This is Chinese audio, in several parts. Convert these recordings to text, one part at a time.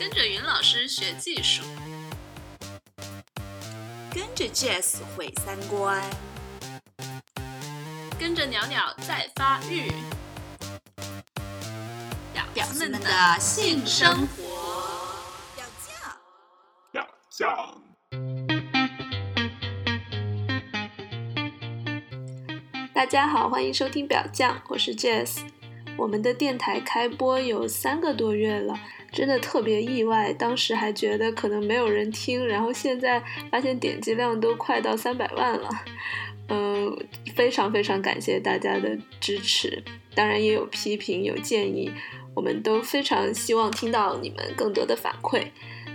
跟着云老师学技术，跟着 Jazz 毁三观，跟着鸟鸟在发育。表子们的性生活，表酱，表酱。大家好，欢迎收听表酱，我是 Jazz。我们的电台开播有三个多月了，真的特别意外。当时还觉得可能没有人听，然后现在发现点击量都快到三百万了。嗯，非常非常感谢大家的支持，当然也有批评，有建议，我们都非常希望听到你们更多的反馈。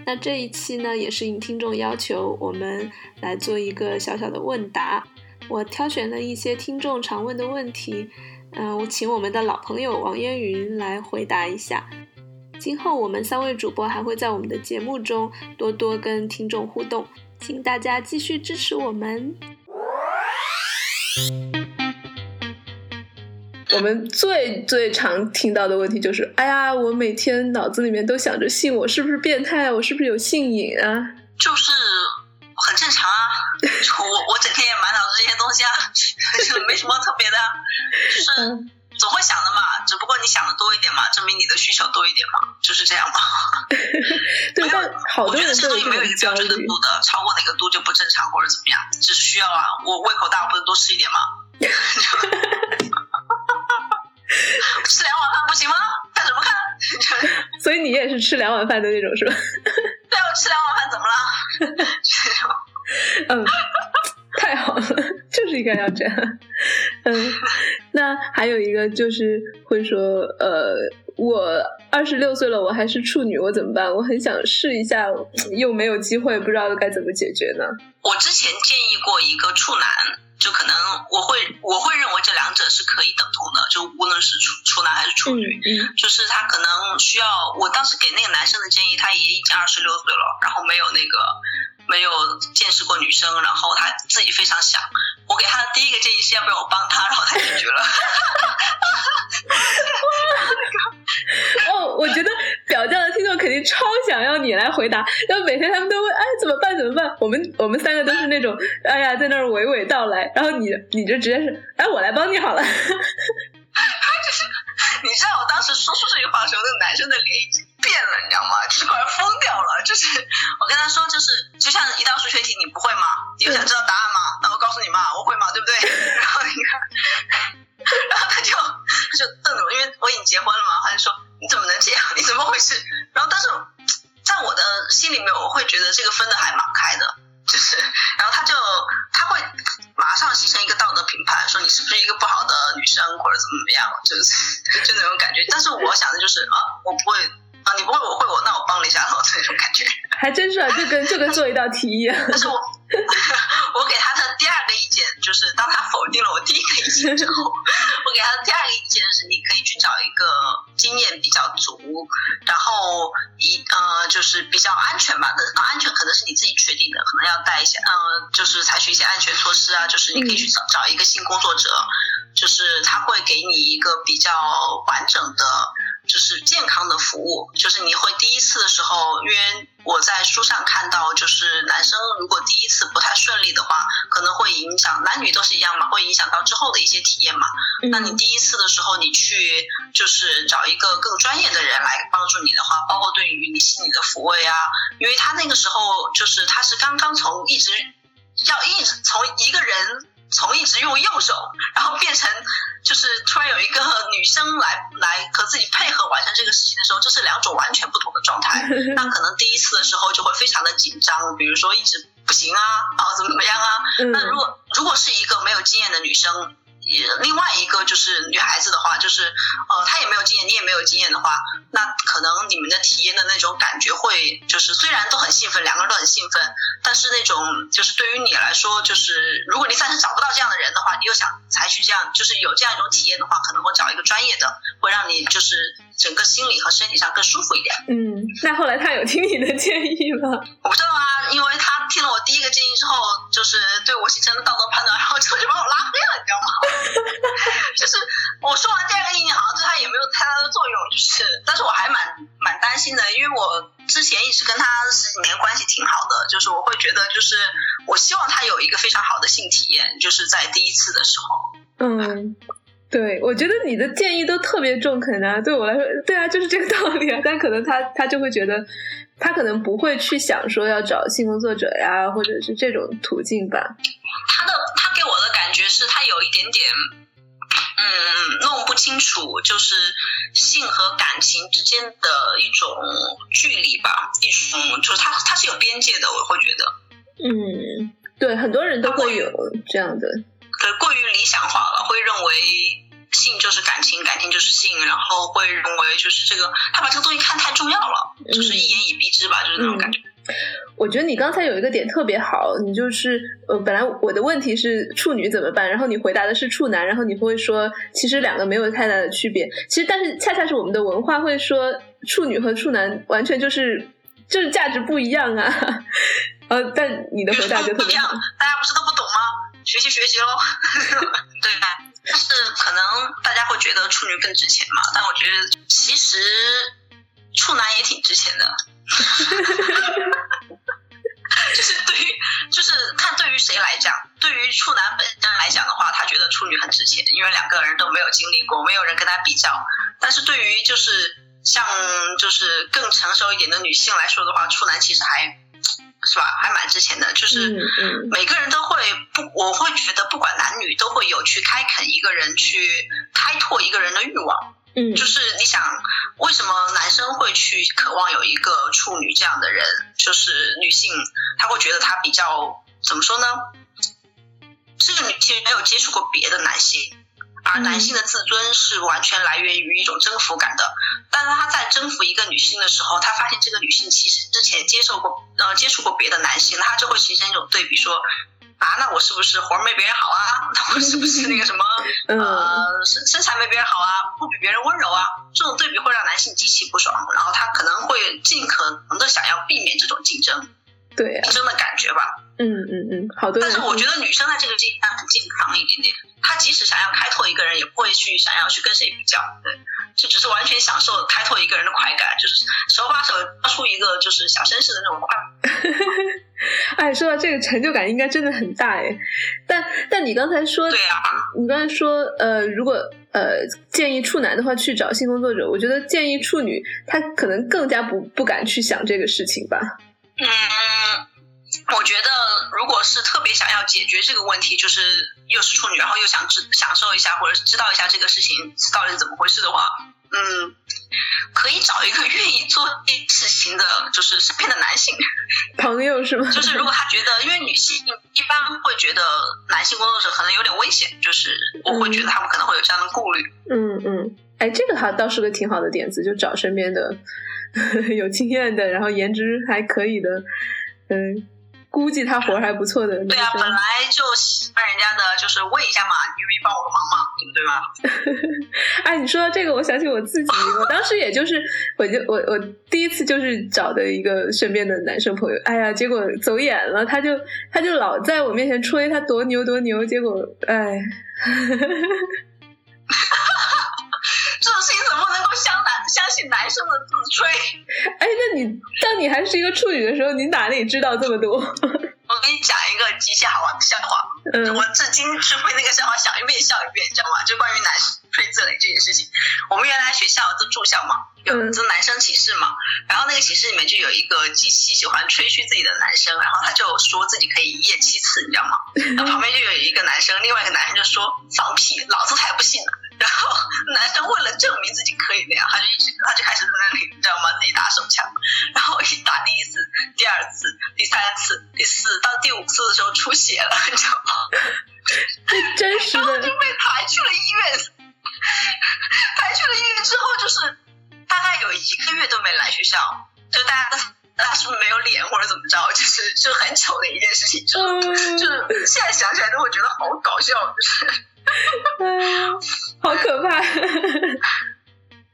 那这一期呢，也是应听众要求，我们来做一个小小的问答。我挑选了一些听众常问的问题，嗯，我请我们的老朋友王烟云来回答一下。今后我们三位主播还会在我们的节目中多多跟听众互动，请大家继续支持我们。我们最最常听到的问题就是：哎呀，我每天脑子里面都想着性，我是不是变态啊？我是不是有性瘾啊？就是很正常啊，我我整天也满脑子这些东西啊，就没什么特别的，就是总会想只不过你想的多一点嘛，证明你的需求多一点嘛，就是这样嘛。对，但好多我觉得这这东西没有一个标准的度。的，超过哪个度就不正常或者怎么样，只是需要啊。我胃口大，我不能多吃一点吗？吃两碗饭不行吗？看什么看？所以你也是吃两碗饭的那种是吧？对啊，我吃两碗饭怎么了？嗯，太好了，就是应该要这样。嗯，那还有一个就是会说，呃，我二十六岁了，我还是处女，我怎么办？我很想试一下，又没有机会，不知道该怎么解决呢？我之前建议过一个处男，就可能我会我会认为这两者是可以等同的，就无论是处处男还是处嗯女，嗯就是他可能需要，我当时给那个男生的建议，他也已经二十六岁了，然后没有那个没有见识过女生，然后他自己非常想，我给他的第一个建议是要不要我帮他，然后他拒绝了。哦，我觉得表酱的听众肯定超想要你来回答，然后每天他们都问，哎，怎么办？怎么办？我们我们三个都是那种，哎呀，在那儿娓娓道来，然后你你就直接是，哎，我来帮你好了。你知道我当时说出这句话的时候，那个男生的脸已经变了，你知道吗？就是快疯掉了。就是我跟他说，就是就像一道数学题，你不会吗？你又想知道答案吗？那就跟就跟做一道题一样。但是我我给他的第二个意见就是，当他否定了我第一个意见之后，我给他的第二个意见是，你可以去找一个经验比较足，然后一呃就是比较安全吧的，安全可能是你自己确定的，可能要带一些呃就是采取一些安全措施啊，就是你可以去找找一个性工作者，就是他会给你一个比较完整的。就是健康的服务，就是你会第一次的时候，因为我在书上看到，就是男生如果第一次不太顺利的话，可能会影响男女都是一样嘛，会影响到之后的一些体验嘛。那你第一次的时候，你去就是找一个更专业的人来帮助你的话，包括对于你心理的抚慰啊，因为他那个时候就是他是刚刚从一直要一直从一个人从一直用右手，然后变成就是突然有一个女生来来和自己配合完成这个事情的时候，这是两种完全不同的状态。那可能第一次的时候就会非常的紧张，比如说一直不行啊，啊怎么怎么样啊。嗯那如果如果是一个没有经验的女生，也另外一个就是女孩子的话，就是呃她也没有经验，你也没有经验的话，那可能你们的体验的那种感觉会就是虽然都很兴奋，两个人都很兴奋，但是那种就是对于你来说，就是如果你暂时找不到这样的人的话，你又想采取这样就是有这样一种体验的话，可能会找一个专业的，会让你就是整个心理和身体上更舒服一点。嗯，那后来他有听你的建议吗？我不知道啊，因为他听了我第一个建议之后，就是对我形成了道德判断，然后之后就把我拉黑了，你知道吗？就是我说完第二个建议，好像对他也没有太大的作用，就是，但是我还蛮蛮担心的，因为我之前一直跟他十几年关系挺好的，就是我会觉得，就是我希望他有一个非常好的性体验，就是在第一次的时候。嗯，对，我觉得你的建议都特别中肯啊。对我来说，对啊，就是这个道理啊。但可能他他就会觉得，他可能不会去想说要找性工作者呀，或者是这种途径吧。他的他给我的感觉是他有一点点。嗯，弄不清楚就是性和感情之间的一种距离吧，一种就是他他是有边界的，我会觉得。嗯，对，很多人都会有这样的。对，过于理想化了，会认为性就是感情，感情就是性，然后会认为就是这个，他把这个东西看太重要了，就是一言以蔽之吧，就是那种感觉。我觉得你刚才有一个点特别好，你就是呃，本来我的问题是处女怎么办，然后你回答的是处男，然后你会说其实两个没有太大的区别，其实但是恰恰是我们的文化会说处女和处男完全就是就是价值不一样啊，呃，但你的回答就特别好，大家不是都不懂吗？学习学习喽，对吧？但是可能大家会觉得处女更值钱嘛，但我觉得其实处男也挺值钱的。就是对于，就是看对于谁来讲，对于处男本身来讲的话，他觉得处女很值钱，因为两个人都没有经历过，没有人跟他比较。但是对于就是像就是更成熟一点的女性来说的话，处男其实还是吧，还蛮值钱的。就是每个人都会不，我会觉得不管男女都会有去开垦一个人，去开拓一个人的欲望。嗯，就是你想，为什么男生会去渴望有一个处女这样的人？就是女性，她会觉得她比较怎么说呢？这个女性没有接触过别的男性，而男性的自尊是完全来源于一种征服感的。但是他在征服一个女性的时候，他发现这个女性其实之前接受过呃接触过别的男性，他就会形成一种对比，说。啊，那我是不是活没别人好啊？那我是不是那个什么，呃，身身材没别人好啊？不比别人温柔啊？这种对比会让男性极其不爽，然后他可能会尽可能的想要避免这种竞争，对竞争的感觉吧。嗯嗯嗯，好的。但是我觉得女生在这个阶段很健康一点点，她即使想要开拓一个人，也不会去想要去跟谁比较，对，就只是完全享受开拓一个人的快感，就是手把手教出一个就是小绅士的那种快。哎，说到这个成就感，应该真的很大哎。但但你刚才说，对啊，你刚才说，呃，如果呃建议处男的话去找性工作者，我觉得建议处女，她可能更加不不敢去想这个事情吧。嗯，我觉得如果是特别想要解决这个问题，就是又是处女，然后又想知享受一下或者知道一下这个事情到底是怎么回事的话。嗯，可以找一个愿意做这事情的，就是身边的男性朋友是吗？就是如果他觉得，因为女性一般会觉得男性工作者可能有点危险，就是我会觉得他们可能会有这样的顾虑。嗯嗯，哎，这个还倒是个挺好的点子，就找身边的 有经验的，然后颜值还可以的，嗯。估计他活还不错的。对啊，本来就喜欢人家的，就是问一下嘛，你愿意帮我个忙嘛，对不对吧？哎，你说到这个，我想起我自己，我当时也就是，我就我我第一次就是找的一个身边的男生朋友，哎呀，结果走眼了，他就他就老在我面前吹他多牛多牛，结果哎。这种事情怎么能够相男相信男生的自吹？哎，那你当你还是一个处女的时候，你哪里知道这么多？我给你讲一个极其好玩的笑话，嗯，我至今是会那个笑话想一遍笑一遍，你知道吗？就关于男生吹自雷这件事情。我们原来学校都住校嘛，有这男生寝室嘛，然后那个寝室里面就有一个极其喜欢吹嘘自己的男生，然后他就说自己可以一夜七次，你知道吗？然后旁边就有一个男生，另外一个男生就说放屁，老子才不信呢。然后 男生为了证明自己可以那样，他就一直他就开始在那里，你知道吗？自己打手枪，然后一打第一次、第二次、第三次、第四到第五次的时候出血了，你知道吗？真实的。然后就被抬去了医院，抬去了医院之后，就是大概有一个月都没来学校，就大家大家是不是没有脸或者怎么着？就是就很糗的一件事情，就是就是现在想起来都会觉得好搞笑，就是。好可怕！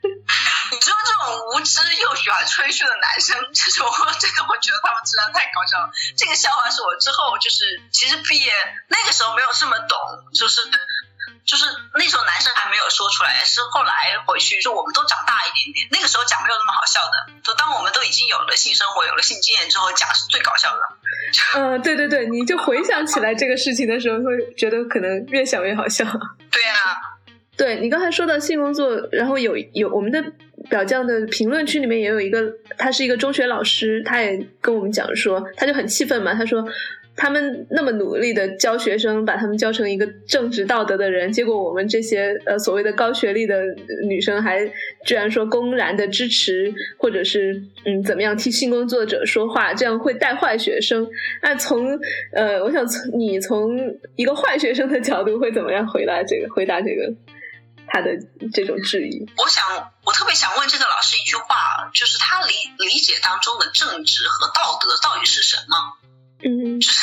你知道这种无知又喜欢吹嘘的男生，这种真的我觉得他们真的太搞笑了。这个笑话是我之后就是其实毕业那个时候没有这么懂，就是就是那时候男生还没有说出来，是后来回去就我们都长大一点点，那个时候讲没有那么好笑的，就当我们都已经有了性生活、有了性经验之后，讲是最搞笑的。嗯，对对对，你就回想起来这个事情的时候，会觉得可能越想越好笑。对啊，对你刚才说到性工作，然后有有我们的表匠的评论区里面也有一个，他是一个中学老师，他也跟我们讲说，他就很气愤嘛，他说。他们那么努力的教学生，把他们教成一个正直道德的人，结果我们这些呃所谓的高学历的女生，还居然说公然的支持，或者是嗯怎么样替性工作者说话，这样会带坏学生。那从呃，我想从你从一个坏学生的角度会怎么样回答这个回答这个他的这种质疑？我想我特别想问这个老师一句话，就是他理理解当中的正直和道德到底是什么？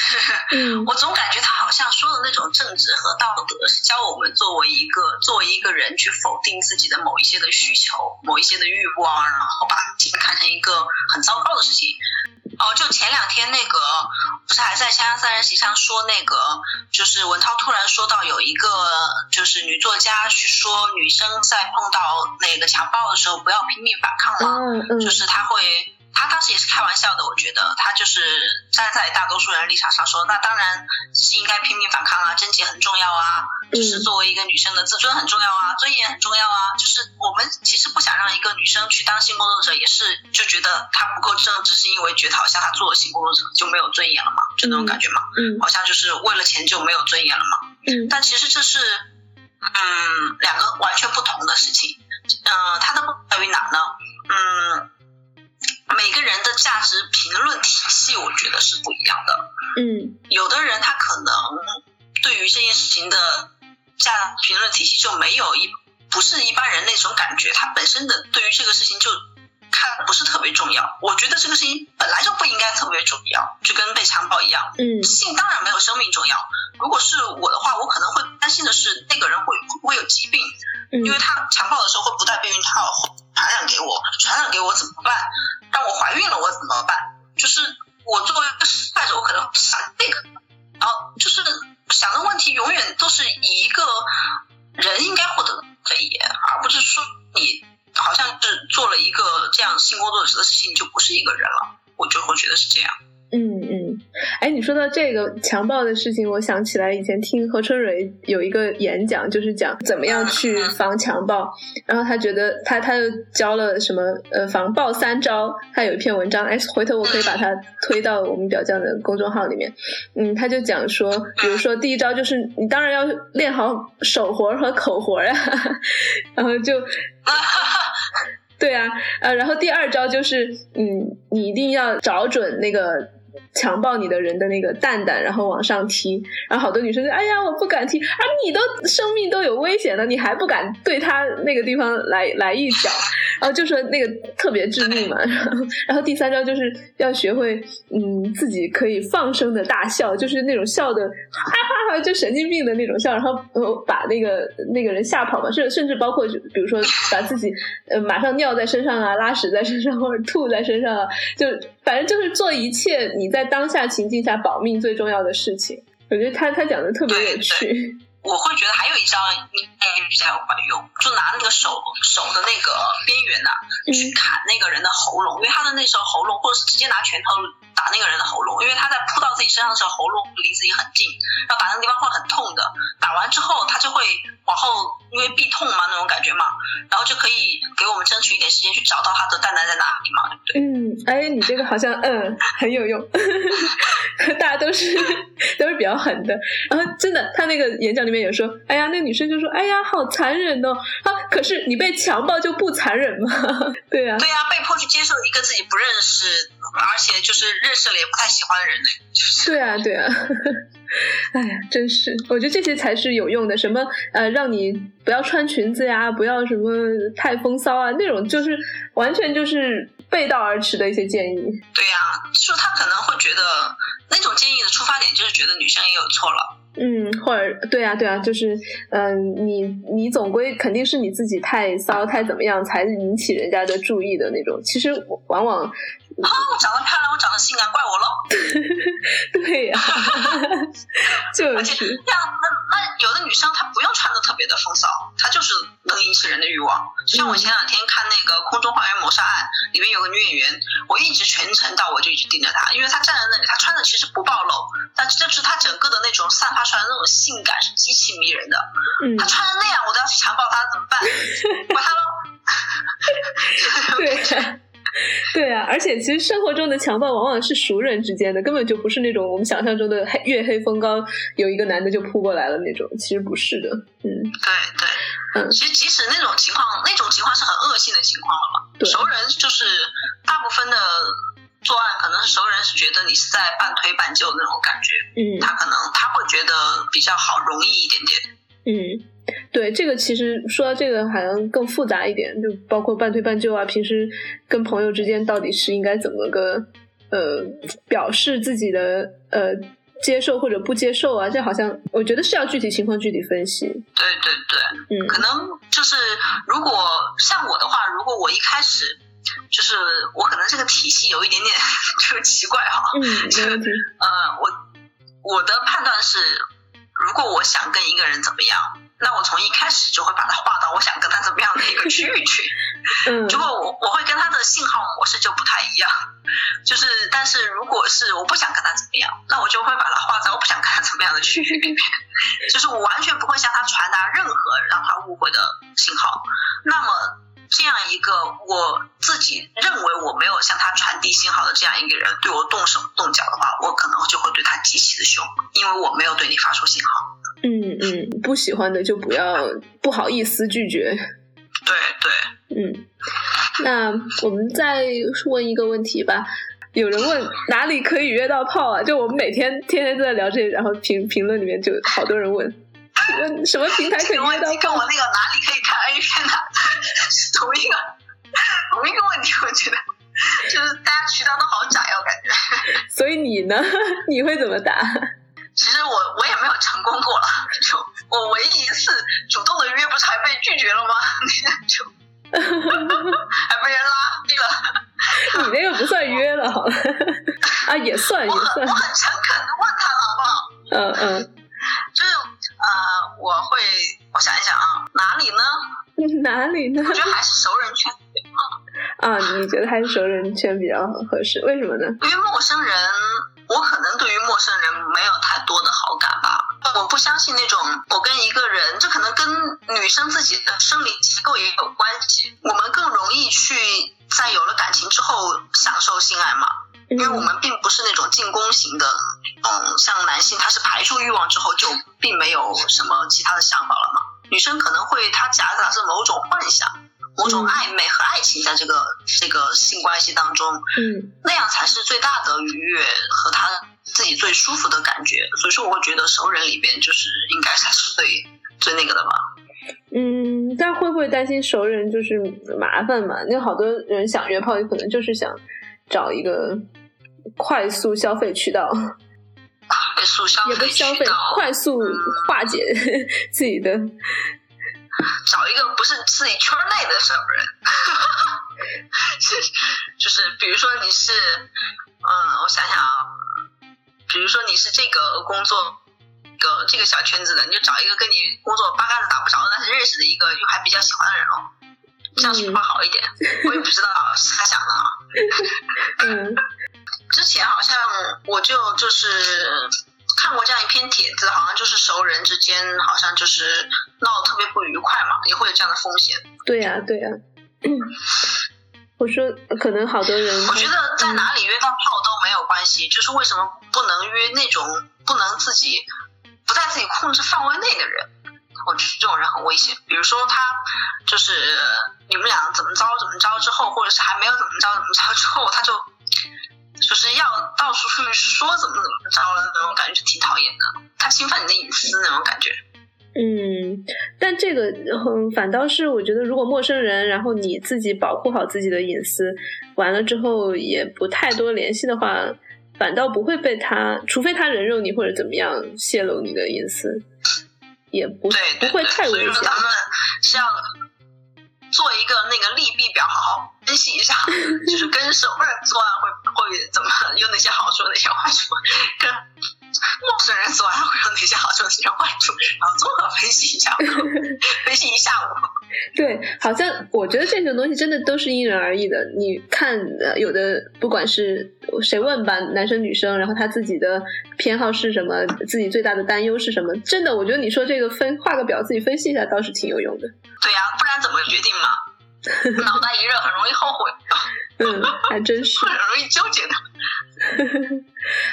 嗯，就是我总感觉他好像说的那种正直和道德，是教我们作为一个作为一个人去否定自己的某一些的需求、某一些的欲望，然后把自己看成一个很糟糕的事情。哦，就前两天那个不是还在《锵锵三人行》上说那个，就是文涛突然说到有一个就是女作家去说女生在碰到那个强暴的时候不要拼命反抗嘛，就是她会。他当时也是开玩笑的，我觉得他就是站在大多数人立场上说，那当然是应该拼命反抗啊，贞洁很重要啊，就是作为一个女生的自尊很重要啊，尊严很重要啊，就是我们其实不想让一个女生去当性工作者，也是就觉得她不够正直，是因为觉得好像她做了性工作者就没有尊严了嘛，就那种感觉嘛，嗯，好像就是为了钱就没有尊严了嘛，嗯，但其实这是嗯两个完全不同的事情，嗯，它的不在于哪呢？嗯。每个人的价值评论体系，我觉得是不一样的。嗯，有的人他可能对于这件事情的价评论体系就没有一不是一般人那种感觉，他本身的对于这个事情就看不是特别重要。我觉得这个事情本来就不应该特别重要，就跟被强暴一样。嗯，性当然没有生命重要。如果是我的话，我可能会担心的是那个人会会不会有疾病，因为他强暴的时候会不带避孕套传染给我，传染给我怎么办？让我怀孕了，我怎么办？就是我作为一个失败者，我可能想这个，然后就是想的问题永远都是以一个人应该获得的尊严，而不是说你好像是做了一个这样性工作者的事情，你就不是一个人了。我就会觉得是这样。嗯，哎，你说到这个强暴的事情，我想起来以前听何春蕊有一个演讲，就是讲怎么样去防强暴。然后他觉得他他又教了什么呃防暴三招，他有一篇文章，哎，回头我可以把它推到我们表匠的公众号里面。嗯，他就讲说，比如说第一招就是你当然要练好手活和口活呀，然后就。对啊，呃，然后第二招就是，嗯，你一定要找准那个。强暴你的人的那个蛋蛋，然后往上踢，然后好多女生就哎呀，我不敢踢，啊，你都生命都有危险了，你还不敢对他那个地方来来一脚，然后就说那个特别致命嘛。然后，第三招就是要学会，嗯，自己可以放声的大笑，就是那种笑的哈哈哈，就神经病的那种笑，然后呃把那个那个人吓跑嘛，甚甚至包括比如说把自己呃马上尿在身上啊，拉屎在身上或者吐在身上啊，就反正就是做一切你在。当下情境下保命最重要的事情，我觉得他他讲的特别有趣。我会觉得还有一招应该比较管用，就拿那个手手的那个边缘呐，去砍那个人的喉咙，因为他的那时候喉咙，或者是直接拿拳头打那个人的喉咙，因为他在扑到自己身上的时候，喉咙离自己很近，然后打那个地方会很痛的。打完之后，他就会往后，因为避痛嘛那种感觉嘛，然后就可以给我们争取一点时间去找到他的蛋蛋在哪里嘛，对不对？嗯，哎，你这个好像嗯很有用，大家都是 都是比较狠的，然后真的，他那个演讲里面有说，哎呀，那女生就说，哎呀，好残忍哦，啊，可是你被强暴就不残忍吗？对呀，对呀，被迫去接受一个自己不认识，而且就是认识了也不太喜欢的人，对啊，对啊。哎呀，真是，我觉得这些才是有用的。什么呃，让你不要穿裙子呀，不要什么太风骚啊，那种就是完全就是背道而驰的一些建议。对呀，就他可能会觉得那种建议的出发点就是觉得女生也有错了。嗯，或者对啊，对啊，就是嗯，你你总归肯定是你自己太骚太怎么样才引起人家的注意的那种。其实往往啊，我长得漂亮，我长得性感，怪我喽。对呀、就而且是这样，那那有的女生她不用穿的特别的风骚，她就是能引起人的欲望。就像我前两天看那个《空中花园谋杀案》，里面有个女演员，我一直全程到我就一直盯着她，因为她站在那里，她穿的其实不暴露，但就是她整个的那种散发出来的那种性感是极其迷人的。嗯她穿成那样，我都要去强暴她，怎么办？管她喽。对呀、对啊，而且其实生活中的强暴往往是熟人之间的，根本就不是那种我们想象中的黑月黑风高，有一个男的就扑过来了那种，其实不是的。嗯，对对，嗯其实即使那种情况，那种情况是很恶性的情况了嘛。对熟人就是大部分的作案，可能是熟人是觉得你是在半推半就那种感觉，嗯他可能他会觉得比较好，容易一点点。嗯，对，这个其实说到这个好像更复杂一点，就包括半推半就啊，平时跟朋友之间到底是应该怎么个呃表示自己的呃接受或者不接受啊，这好像我觉得是要具体情况具体分析。对对对，嗯可能就是如果像我的话，如果我一开始就是我可能这个体系有一点点 就是奇怪哈，嗯。呃，我我的判断是，如果我想跟一个人怎么样，那我从一开始就会把它划到我想跟他怎么样的一个区域去。嗯如果我我会跟他的信号模式就不太一样，就是但是如果是我不想跟他怎么样，那我就会把它划在我不想跟他怎么样的区域里面，就是我完全不会向他传达任何让他误会的信号。那么这样一个我自己认为我没有向他传递信号的这样一个人对我动手动脚的话，我可能就会对他极其的凶，因为我没有对你发出信号。嗯嗯，不喜欢的就不要不好意思拒绝。对对，嗯，那我们再问一个问题吧。有人问哪里可以约到炮啊？就我们每天天天都在聊这个，然后评评论里面就好多人问，问什么平台可以这个问约到跟我？那个哪里可以看 A 片的是同一个同一个问题，我觉得就是大家渠道都好窄我，感觉。所以你呢？你会怎么答？其实我我也没有成功过了，就我唯一一次主动的约，不是还被拒绝了吗？就 还被人拉黑了。你那个不算约了，好了啊，也算也算我，很诚恳的问他了，好不好？嗯嗯，就是呃，我会我想一想啊，哪里呢？哪里呢？我觉得还是熟人圈，啊，你觉得还是熟人圈比较合适？为什么呢？因为陌生人，我可能对于陌生人没有太多的好感吧。我不相信那种我跟一个人，这可能跟女生自己的生理结构也有关系。我们更容易去在有了感情之后享受性爱嘛，因为我嗯们并不是那种进攻型的，嗯，像男性他是排除欲望之后就并没有什么其他的想法了嘛。女生可能会她夹杂着某种幻想、某种嗯暧昧和爱情在这个这个性关系当中，嗯那样才是最大的愉悦和他自己最舒服的感觉。所以说，我会觉得熟人里边就是应该才是最最那个的吧。嗯，但会不会担心熟人就是麻烦嘛？因为好多人想约炮，有可能就是想找一个快速消费渠道，快速消也不消费渠道，，快速化解 自己的。找一个不是自己圈内的什么人，是就是比如说你是，嗯，我想想啊，比如说你是这个工作。个这个小圈子的，你就找一个跟你工作八竿子打不着，但是认识的一个又还比较喜欢的人哦，这样是不是会好一点？我也 不知道，是他想的啊。嗯 之前好像我就就是看过这样一篇帖子，好像就是熟人之间好像就是闹得特别不愉快嘛，也会有这样的风险。对呀、对呀、我说可能好多人，我觉得在哪里约到炮都没有关系，就是为什么不能约那种不能自己不在自己控制范围内的人？我觉得这种人很危险。比如说他就是你们俩怎么着怎么着之后，或者是还没有怎么着怎么着之后，他就就是要到处去说怎么怎么着了那种感觉，就挺讨厌的。他侵犯你的隐私那种感觉。嗯，但这个嗯，反倒是我觉得，如果陌生人，然后你自己保护好自己的隐私，完了之后也不太多联系的话，反倒不会被他，除非他人肉你或者怎么样泄露你的隐私，也不对不会太危险所以说。咱们是要做一个那个利弊表，好好分析一下，就是跟熟人做爱会会怎么有哪些好处，哪些坏处，跟陌生人做爱会有哪些好处，哪些坏处，然后综合分析一下，分析一下午。对，好像我觉得这种东西真的都是因人而异的。你看，呃，有的不管是谁问吧，男生女生，然后他自己的偏好是什么，自己最大的担忧是什么，真的，我觉得你说这个分画个表，自己分析一下，倒是挺有用的。对呀、不然怎么决定嘛？脑袋一热很容易后悔，嗯，还真是。很容易纠结的。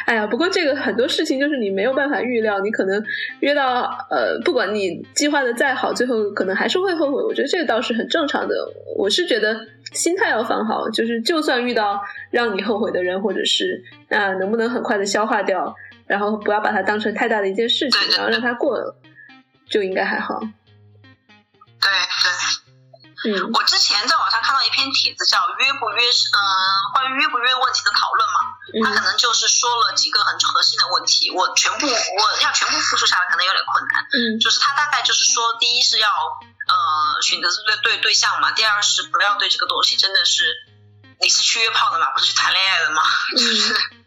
哎呀，不过这个很多事情就是你没有办法预料，你可能约到呃，不管你计划的再好，最后可能还是会后悔。我觉得这个倒是很正常的。我是觉得心态要放好，就是就算遇到让你后悔的人，或者是那能不能很快的消化掉，然后不要把它当成太大的一件事情然后让它过了，就应该还好。对对，嗯我之前在网上看到一篇帖子，叫“约不约是”，嗯、关于约不约问题的讨论嘛。他可嗯能就是说了几个很核心的问题，我全部我要全部复述下来，可能有点困难。嗯就是他大概就是说，第一是要呃选择对对对象嘛，第二是不要对这个东西真的是你是去约炮的嘛，不是去谈恋爱的嘛，就是、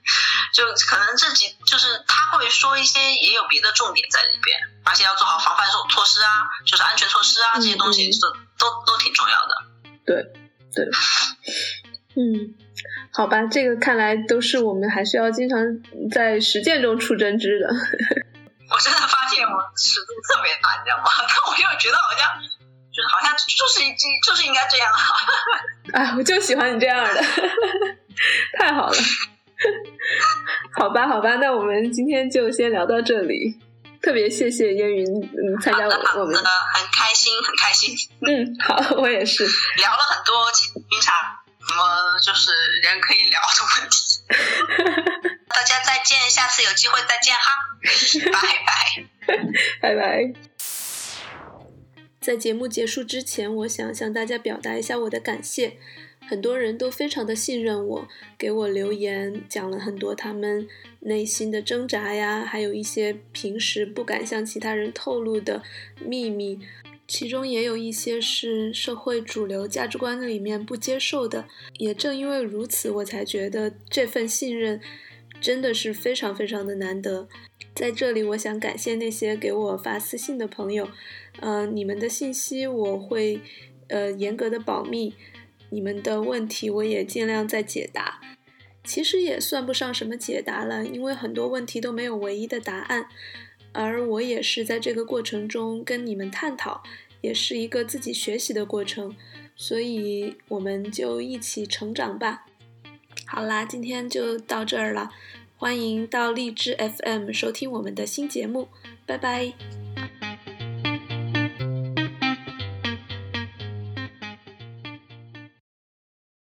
就可能自己就是他会说一些也有别的重点在里边，而且要做好防范措措施啊，就是安全措施啊这些东西都都都挺重要的。对对嗯，好吧，这个看来都是我们还是要经常在实践中出真知的。我真的发现我尺度特别大，你知道吗？但我又觉得好像。就是好像就是一就是应该这样啊，啊，我就喜欢你这样的，太好了。好吧，好吧，那我们今天就先聊到这里。特别谢谢烟云，嗯，参加好的好我我们的，，很开心很开心，嗯，好，我也是。聊了很多平常什么就是人可以聊的问题。大家再见，下次有机会再见哈，拜拜。拜拜。在节目结束之前，我想向大家表达一下我的感谢。很多人都非常的信任我，给我留言，讲了很多他们内心的挣扎呀，还有一些平时不敢向其他人透露的秘密。其中也有一些是社会主流价值观里面不接受的。也正因为如此，我才觉得这份信任真的是非常非常的难得。在这里，我想感谢那些给我发私信的朋友，呃，你们的信息我会呃严格的保密，你们的问题我也尽量在解答。其实也算不上什么解答了，因为很多问题都没有唯一的答案，而我也是在这个过程中跟你们探讨，也是一个自己学习的过程，所以我们就一起成长吧。好啦，今天就到这儿了。欢迎到荔枝 FM 收听我们的新节目，拜拜。